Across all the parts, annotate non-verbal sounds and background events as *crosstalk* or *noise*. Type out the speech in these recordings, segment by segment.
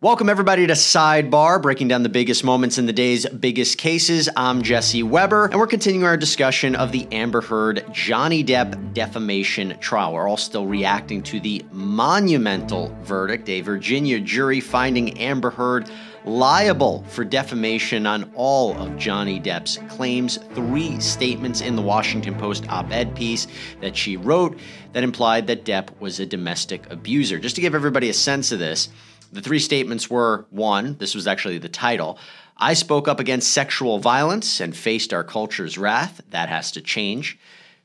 Welcome, everybody, to Sidebar, breaking down the biggest moments in the day's biggest cases. I'm Jesse Weber, and we're continuing our discussion of the Amber Heard Johnny Depp defamation trial. We're all still reacting to the monumental verdict, a Virginia jury finding Amber Heard liable for defamation on all of Johnny Depp's claims. Three statements in the Washington Post op ed piece that she wrote that implied that Depp was a domestic abuser. Just to give everybody a sense of this, the three statements were one, this was actually the title. I spoke up against sexual violence and faced our culture's wrath. That has to change.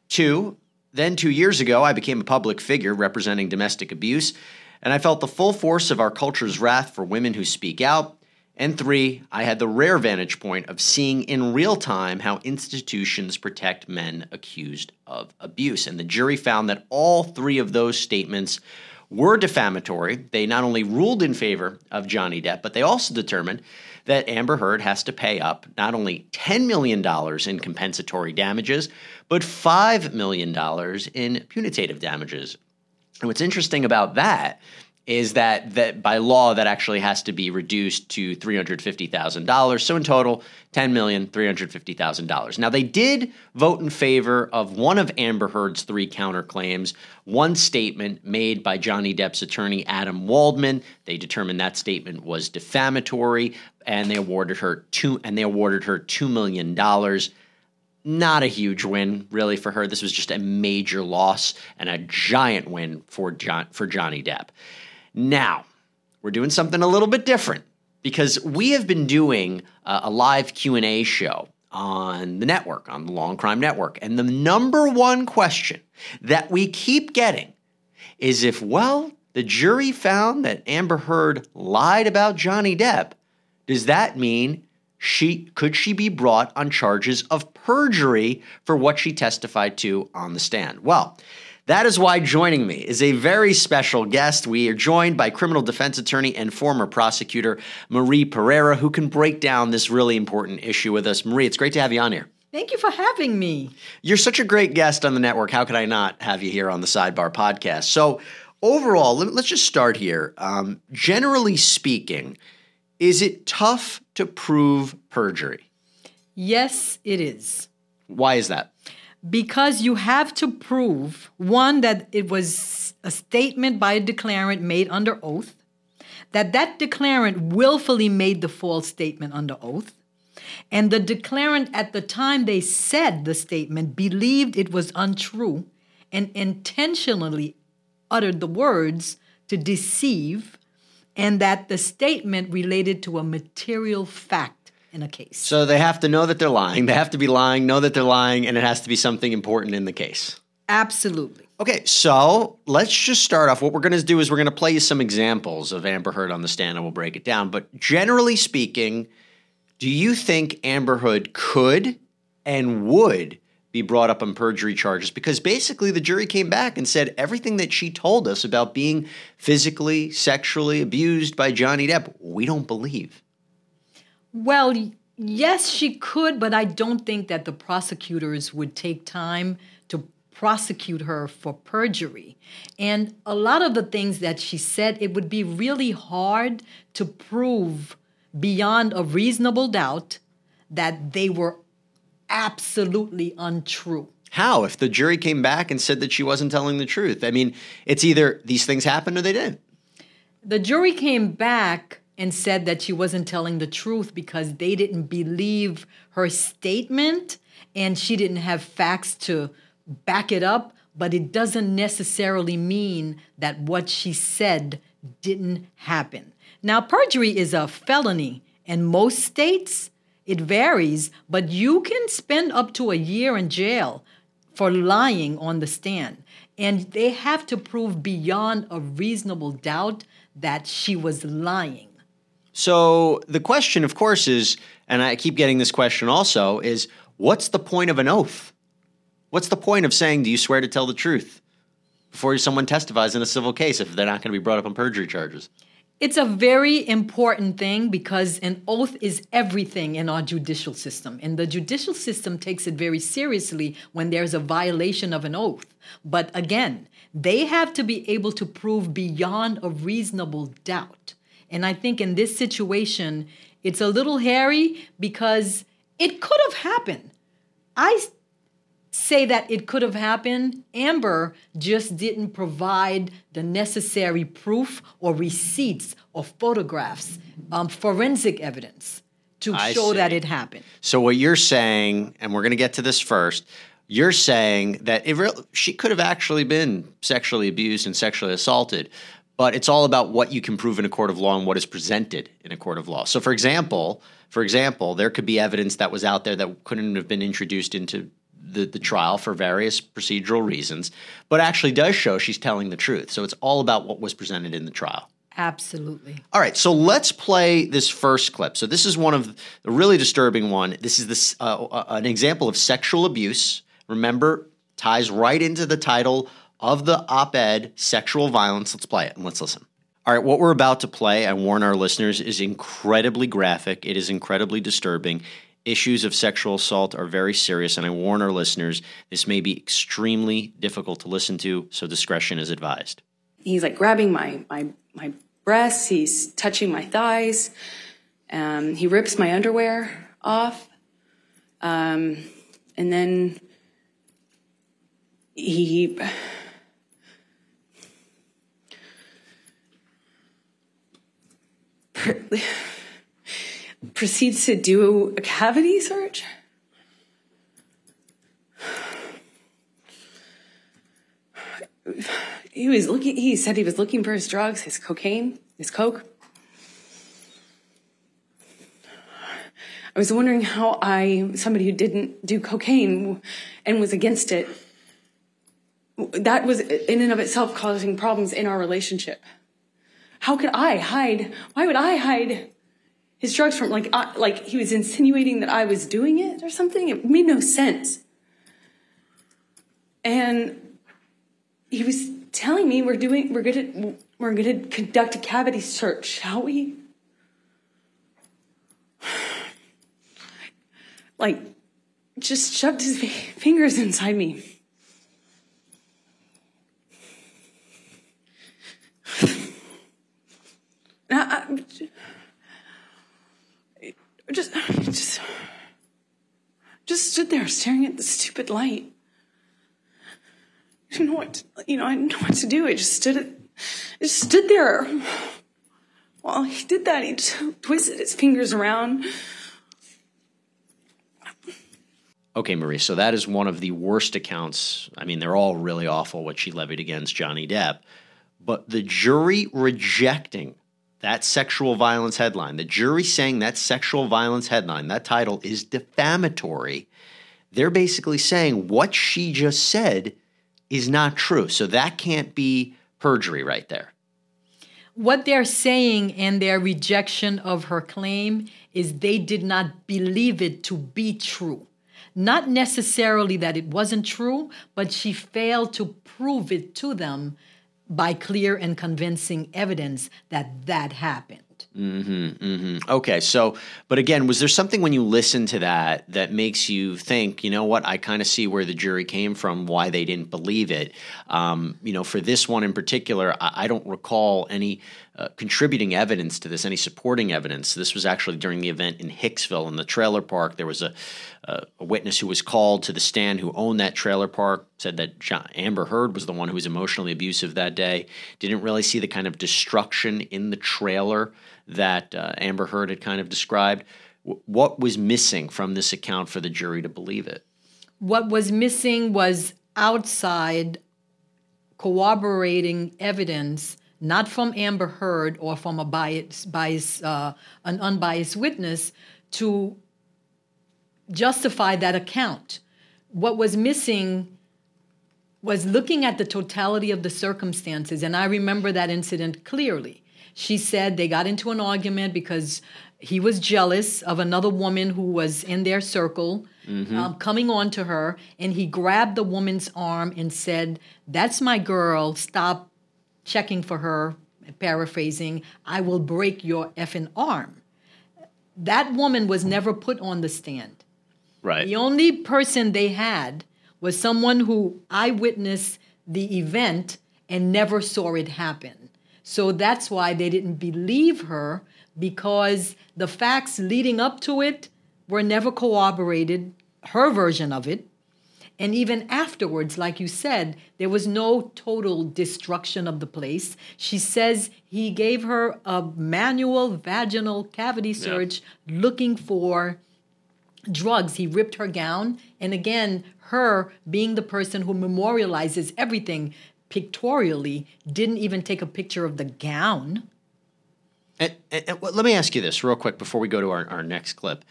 Two, then two years ago, I became a public figure representing domestic abuse, and I felt the full force of our culture's wrath for women who speak out. And three, I had the rare vantage point of seeing in real time how institutions protect men accused of abuse. And the jury found that all three of those statements were defamatory. They not only ruled in favor of Johnny Depp, but they also determined that Amber Heard has to pay up not only $10 million in compensatory damages, but $5 million in punitive damages. And what's interesting about that is that that by law that actually has to be reduced to $350,000. So in total, $10,350,000. Now they did vote in favor of one of Amber Heard's three counterclaims, one statement made by Johnny Depp's attorney Adam Waldman. They determined that statement was defamatory and they awarded her two and they awarded her 2 million dollars not a huge win really for her. This was just a major loss and a giant win for John, for Johnny Depp. Now, we're doing something a little bit different because we have been doing a, a live Q&A show on the network, on the Law&Crime Network. And the number one question that we keep getting is if, well, the jury found that Amber Heard lied about Johnny Depp, does that mean she could she be brought on charges of perjury for what she testified to on the stand? Well, that is why joining me is a very special guest. We are joined by criminal defense attorney and former prosecutor Marie Pereira, who can break down this really important issue with us. Marie, it's great to have you on here. Thank you for having me. You're such a great guest on the network. How could I not have you here on the Sidebar podcast? So, overall, let's just start here. Um, generally speaking, is it tough to prove perjury? Yes, it is. Why is that? Because you have to prove one that it was a statement by a declarant made under oath that that declarant willfully made the false statement under oath and the declarant at the time they said the statement believed it was untrue and intentionally uttered the words to deceive and that the statement related to a material fact in a case. So they have to know that they're lying. They have to be lying, know that they're lying, and it has to be something important in the case. Absolutely. Okay, so let's just start off. What we're going to do is we're going to play you some examples of Amber Heard on the stand and we'll break it down. But generally speaking, do you think Amber Heard could and would be brought up on perjury charges? Because basically the jury came back and said everything that she told us about being physically, sexually abused by Johnny Depp, we don't believe. Well, yes, she could, but I don't think that the prosecutors would take time to prosecute her for perjury. And a lot of the things that she said, it would be really hard to prove beyond a reasonable doubt that they were absolutely untrue. How? If the jury came back and said that she wasn't telling the truth? I mean, it's either these things happened or they didn't. The jury came back and said that she wasn't telling the truth because they didn't believe her statement and she didn't have facts to back it up. But it doesn't necessarily mean that what she said didn't happen. Now, perjury is a felony in most states. It varies, but you can spend up to a year in jail for lying on the stand. And they have to prove beyond a reasonable doubt that she was lying. So the question, of course, is, and I keep getting this question also, is what's the point of an oath? What's the point of saying, do you swear to tell the truth before someone testifies in a civil case if they're not going to be brought up on perjury charges? It's a very important thing because an oath is everything in our judicial system. And the judicial system takes it very seriously when there's a violation of an oath. But again, they have to be able to prove beyond a reasonable doubt. And I think in this situation, it's a little hairy because it could have happened. I say that it could have happened. Amber just didn't provide the necessary proof or receipts or photographs, um, forensic evidence to I show see. that it happened. So what you're saying, and we're going to get to this first, you're saying that it re- she could have actually been sexually abused and sexually assaulted, but it's all about what you can prove in a court of law and what is presented in a court of law. So, for example, for example, there could be evidence that was out there that couldn't have been introduced into the, the trial for various procedural reasons, but actually does show she's telling the truth. So it's all about what was presented in the trial. Absolutely. All right, so let's play this first clip. So this is one of the really disturbing one. This is this uh, uh, an example of sexual abuse. Remember, ties right into the title of the op-ed, sexual violence. Let's play it and let's listen. All right, what we're about to play, I warn our listeners, is incredibly graphic. It is incredibly disturbing. Issues of sexual assault are very serious, and I warn our listeners this may be extremely difficult to listen to, so discretion is advised. he's like grabbing my my my breasts. He's touching my thighs. Um, he rips my underwear off, um, and then he *sighs* proceeds to do a cavity search. *sighs* he was looking he said he was looking for his drugs his cocaine his coke i was wondering how i somebody who didn't do cocaine and was against it that was in and of itself causing problems in our relationship how could i hide why would i hide his drugs from like I, like he was insinuating that i was doing it or something it made no sense and he was telling me we're doing we're gonna we're gonna conduct a cavity search, shall we? *sighs* Like, just shoved his fingers inside me. I, just, just, just stood there staring at the stupid light. I didn't know what to, you know. I didn't know what to do. I just stood it, I just stood there. While he did that, he twisted his fingers around. Okay, Marie. So that is one of the worst accounts. I mean, they're all really awful what she levied against Johnny Depp. But the jury rejecting that sexual violence headline, the jury saying that sexual violence headline, that title is defamatory. They're basically saying what she just said is not true. So that can't be perjury right there. What they're saying in their rejection of her claim is they did not believe it to be true. Not necessarily that it wasn't true, but she failed to prove it to them by clear and convincing evidence that that happened. Okay, so, but again, was there something when you listen to that that makes you think, you know what, I kind of see where the jury came from, why they didn't believe it? Um, you know, for this one in particular, I, I don't recall any uh, contributing evidence to this, any supporting evidence. This was actually during the event in Hicksville in the trailer park. There was a, a, a witness who was called to the stand who owned that trailer park, said that John, Amber Heard was the one who was emotionally abusive that day, didn't really see the kind of destruction in the trailer that uh, Amber Heard had kind of described. W- what was missing from this account for the jury to believe it? What was missing was outside corroborating evidence, not from Amber Heard or from a bias, bias uh, an unbiased witness, to justify that account. What was missing was looking at the totality of the circumstances, and I remember that incident clearly She said they got into an argument because he was jealous of another woman who was in their circle mm-hmm. um, coming on to her, and he grabbed the woman's arm and said, That's my girl. Stop checking for her. Paraphrasing, I will break your effing arm. That woman was never put on the stand. Right. The only person they had was someone who eyewitnessed the event and never saw it happen. So that's why they didn't believe her because the facts leading up to it were never corroborated, her version of it. And even afterwards, like you said, there was no total destruction of the place. She says he gave her a manual vaginal cavity search yeah. looking for drugs. He ripped her gown. And again, her being the person who memorializes everything pictorially didn't even take a picture of the gown. And, and, and, let me ask you this real quick before we go to our, our next clip.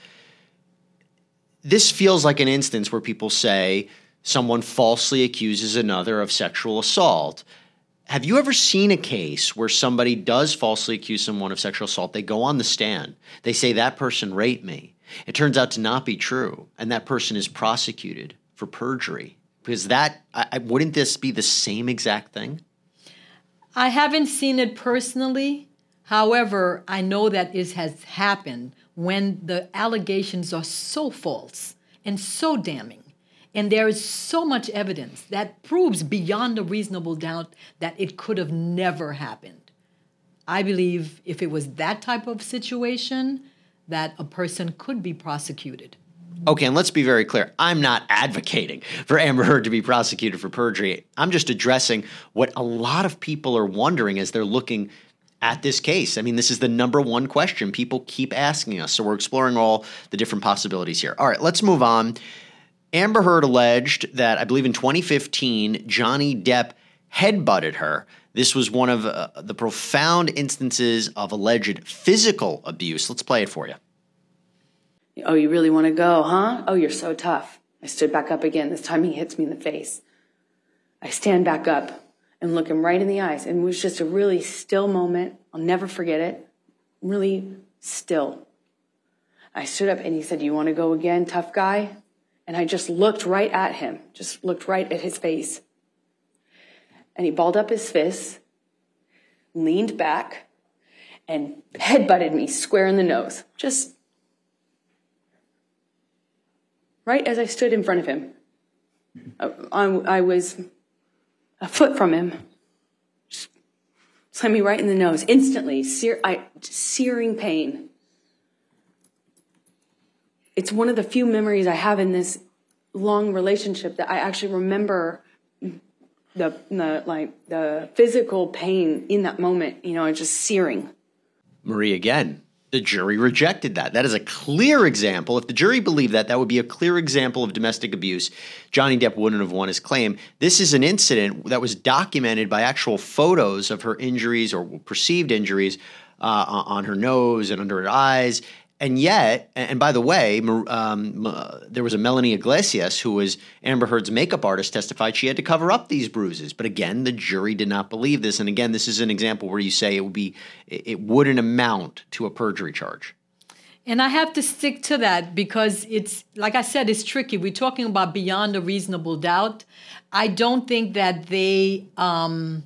This feels like an instance where people say someone falsely accuses another of sexual assault. Have you ever seen a case where somebody does falsely accuse someone of sexual assault? They go on the stand, they say that person raped me. It turns out to not be true, and that person is prosecuted for perjury. Because that, I, wouldn't this be the same exact thing? I haven't seen it personally. However, I know that it has happened when the allegations are so false and so damning. And there is so much evidence that proves beyond a reasonable doubt that it could have never happened. I believe if it was that type of situation, that a person could be prosecuted. Okay, and let's be very clear. I'm not advocating for Amber Heard to be prosecuted for perjury. I'm just addressing what a lot of people are wondering as they're looking at this case. I mean, this is the number one question people keep asking us. So we're exploring all the different possibilities here. All right, let's move on. Amber Heard alleged that, I believe in 2015, Johnny Depp headbutted her. This was one of uh, the profound instances of alleged physical abuse. Let's play it for you. Oh, you really want to go, huh? Oh, you're so tough. I stood back up again. This time he hits me in the face. I stand back up and look him right in the eyes. And it was just a really still moment. I'll never forget it. Really still. I stood up and he said, You want to go again, tough guy? And I just looked right at him, just looked right at his face. And he balled up his fists, leaned back, and headbutted me square in the nose. Just right as I stood in front of him. I, I, I was a foot from him. Just slammed me right in the nose instantly. Sear, I, searing pain. It's one of the few memories I have in this long relationship that I actually remember the, the like the physical pain in that moment. You know, just searing. Marie again the jury rejected that. That is a clear example. If the jury believed that, that would be a clear example of domestic abuse. Johnny Depp wouldn't have won his claim. This is an incident that was documented by actual photos of her injuries or perceived injuries uh, on her nose and under her eyes. And yet, and by the way, um, there was a Melanie Inglessis who was Amber Heard's makeup artist testified she had to cover up these bruises. But again, the jury did not believe this. And again, this is an example where you say it would be it wouldn't amount to a perjury charge. And I have to stick to that because it's like I said, it's tricky. We're talking about beyond a reasonable doubt. I don't think that they um,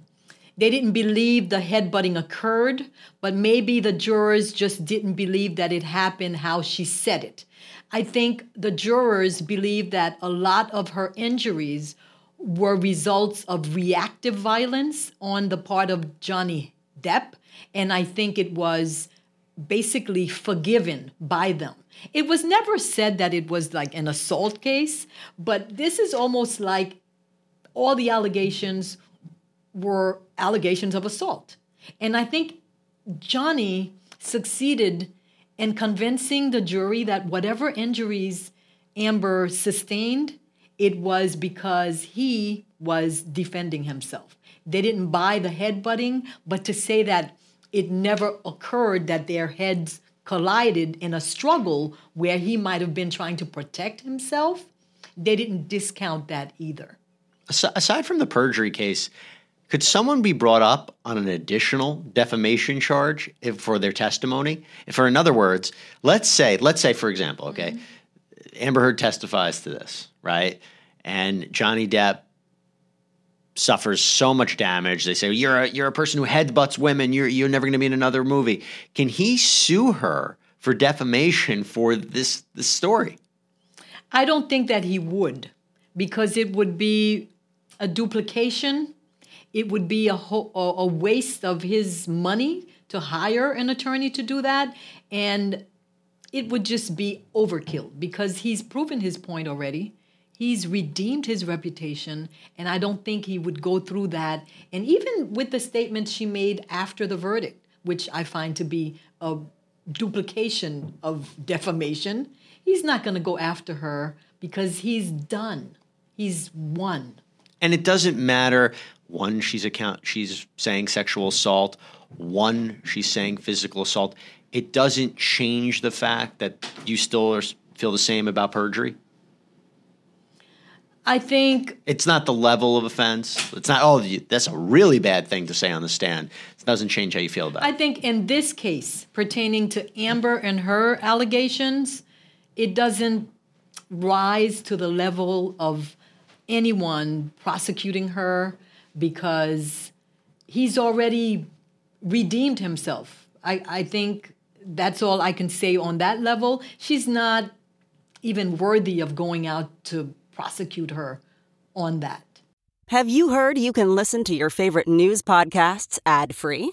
they didn't believe the headbutting occurred, but maybe the jurors just didn't believe that it happened how she said it. I think the jurors believed that a lot of her injuries were results of reactive violence on the part of Johnny Depp, and I think it was basically forgiven by them. It was never said that it was like an assault case, but this is almost like all the allegations were allegations of assault. And I think Johnny succeeded in convincing the jury that whatever injuries Amber sustained, it was because he was defending himself. They didn't buy the headbutting, but to say that it never occurred that their heads collided in a struggle where he might have been trying to protect himself, they didn't discount that either. Aside from the perjury case, Could someone be brought up on an additional defamation charge if, for their testimony? For in other words, let's say, let's say, for example, okay, mm-hmm. Amber Heard testifies to this, right? And Johnny Depp suffers so much damage. They say you're a, you're a person who headbutts women. You're you're never going to be in another movie. Can he sue her for defamation for this this story? I don't think that he would, because it would be a duplication. It would be a ho- a waste of his money to hire an attorney to do that, and it would just be overkill because he's proven his point already. He's redeemed his reputation, and I don't think he would go through that. And even with the statement she made after the verdict, which I find to be a duplication of defamation, he's not going to go after her because he's done. He's won. And it doesn't matter. One, she's account she's saying sexual assault. One, she's saying physical assault. It doesn't change the fact that you still feel the same about perjury. I think it's not the level of offense. It's not. Oh, that's a really bad thing to say on the stand. It doesn't change how you feel about it. I think in this case, pertaining to Amber and her allegations, it doesn't rise to the level of anyone prosecuting her because he's already redeemed himself. I, I think that's all I can say on that level. She's not even worthy of going out to prosecute her on that. Have you heard you can listen to your favorite news podcasts ad free?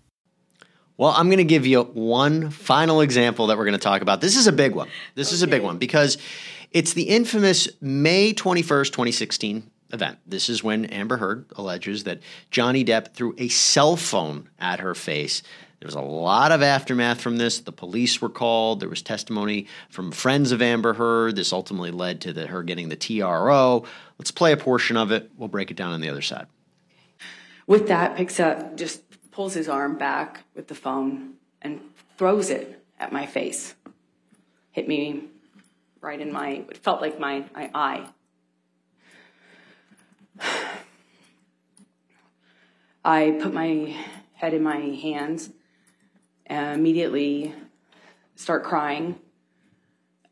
Well, I'm going to give you one final example that we're going to talk about. This is a big one. This okay. is a big one because it's the infamous May 21st, 2016 event. This is when Amber Heard alleges that Johnny Depp threw a cell phone at her face. There was a lot of aftermath from this. The police were called. There was testimony from friends of Amber Heard. This ultimately led to the, her getting the TRO. Let's play a portion of it. We'll break it down on the other side. With that, picks up just pulls his arm back with the phone and throws it at my face. Hit me right in my, it felt like my, my eye. *sighs* I put my head in my hands and immediately start crying.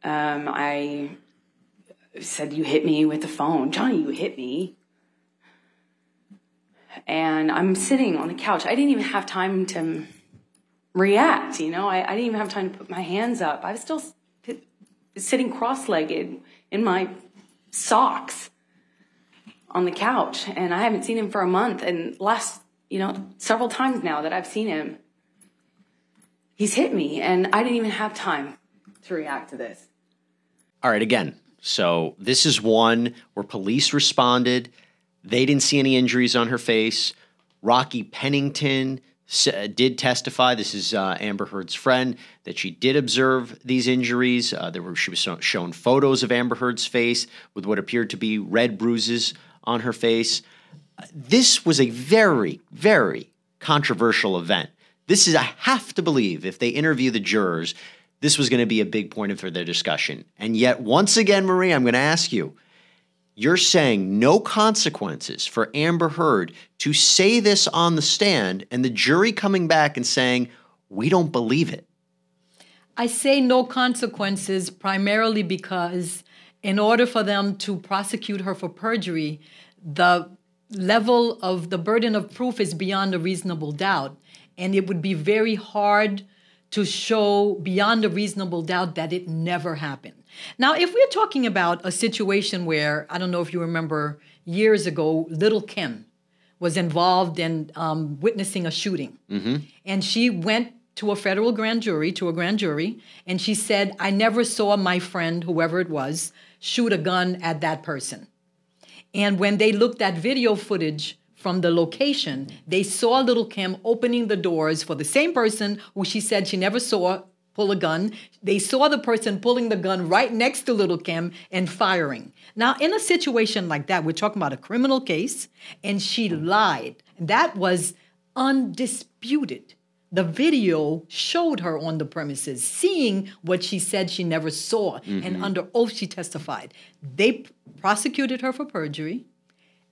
Um, I said, You hit me with the phone. Johnny, you hit me and I'm sitting on the couch. I didn't even have time to react, you know, I, I didn't even have time to put my hands up. I was still sitting cross legged in my socks on the couch, and I haven't seen him for a month. And last, you know, several times now that I've seen him, he's hit me, and I didn't even have time to react to this. All right, again. So this is one where police responded. They didn't see any injuries on her face. Rocky Pennington did testify. This is uh, Amber Heard's friend that she did observe these injuries. Uh, there were she was shown photos of Amber Heard's face with what appeared to be red bruises on her face. This was a very, very controversial event. This is I have to believe if they interview the jurors, this was going to be a big point for their discussion. And yet, once again, Marie, I'm going to ask you You're saying no consequences for Amber Heard to say this on the stand and the jury coming back and saying, we don't believe it. I say no consequences primarily because, in order for them to prosecute her for perjury, the level of the burden of proof is beyond a reasonable doubt. And it would be very hard to show beyond a reasonable doubt that it never happened. Now, if we're talking about a situation where, I don't know if you remember years ago, Little Kim was involved in um, witnessing a shooting. Mm-hmm. And she went to a federal grand jury, to a grand jury, and she said, I never saw my friend, whoever it was, shoot a gun at that person. And when they looked at video footage from the location, they saw little Kim opening the doors for the same person who she said she never saw pull a gun. They saw the person pulling the gun right next to little Kim and firing. Now, in a situation like that, we're talking about a criminal case, and she lied. That was undisputed. The video showed her on the premises, seeing what she said she never saw, mm-hmm. and under oath she testified. They prosecuted her for perjury.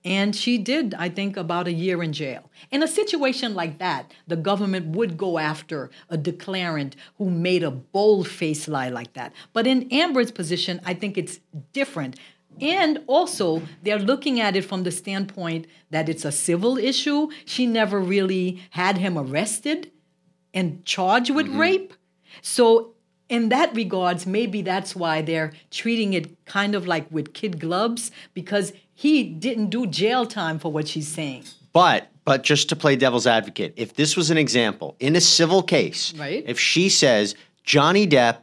And she did, I think, about a year in jail. In a situation like that, the government would go after a declarant who made a bold faced lie like that. But in Amber's position, I think it's different. And also, they're looking at it from the standpoint that it's a civil issue. She never really had him arrested and charged with mm-hmm. rape. So in that regards, maybe that's why they're treating it kind of like with kid gloves because he didn't do jail time for what she's saying. But but just to play devil's advocate, if this was an example in a civil case, right. if she says Johnny Depp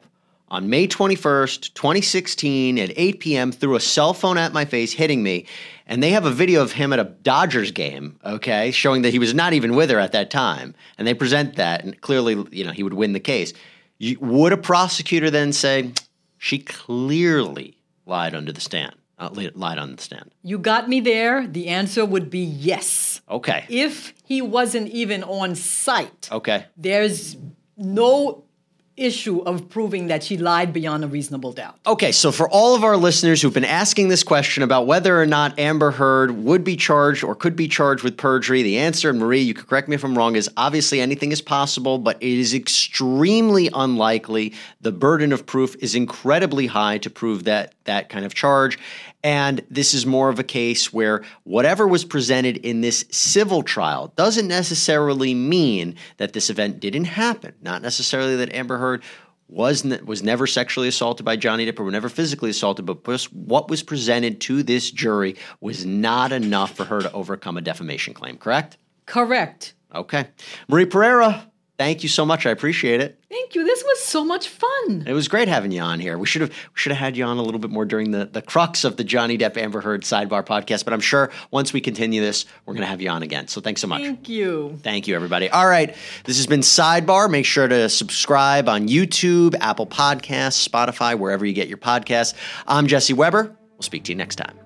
on May 21st, 2016 at 8 p.m. threw a cell phone at my face hitting me and they have a video of him at a Dodgers game, okay, showing that he was not even with her at that time, and they present that, and clearly, you know, he would win the case. You, would a prosecutor then say she clearly lied under the stand? Uh, lied on the stand. You got me there. The answer would be yes. Okay. If he wasn't even on site. Okay. There's no issue of proving that she lied beyond a reasonable doubt. Okay, so for all of our listeners who've been asking this question about whether or not Amber Heard would be charged or could be charged with perjury, the answer, Marie, you can correct me if I'm wrong, is obviously anything is possible, but it is extremely unlikely. The burden of proof is incredibly high to prove that that kind of charge. And this is more of a case where whatever was presented in this civil trial doesn't necessarily mean that this event didn't happen. Not necessarily that Amber Heard was ne- was never sexually assaulted by Johnny Depp or never physically assaulted, but what was presented to this jury was not enough for her to overcome a defamation claim. Correct? Correct. Okay, Marie Pereira. Thank you so much. I appreciate it. Thank you. This was so much fun. It was great having you on here. We should have we should have had you on a little bit more during the, the crux of the Johnny Depp Amber Heard sidebar podcast. But I'm sure once we continue this, we're gonna have you on again. So thanks so much. Thank you. Thank you, everybody. All right. This has been Sidebar. Make sure to subscribe on YouTube, Apple Podcasts, Spotify, wherever you get your podcasts. I'm Jesse Weber. We'll speak to you next time.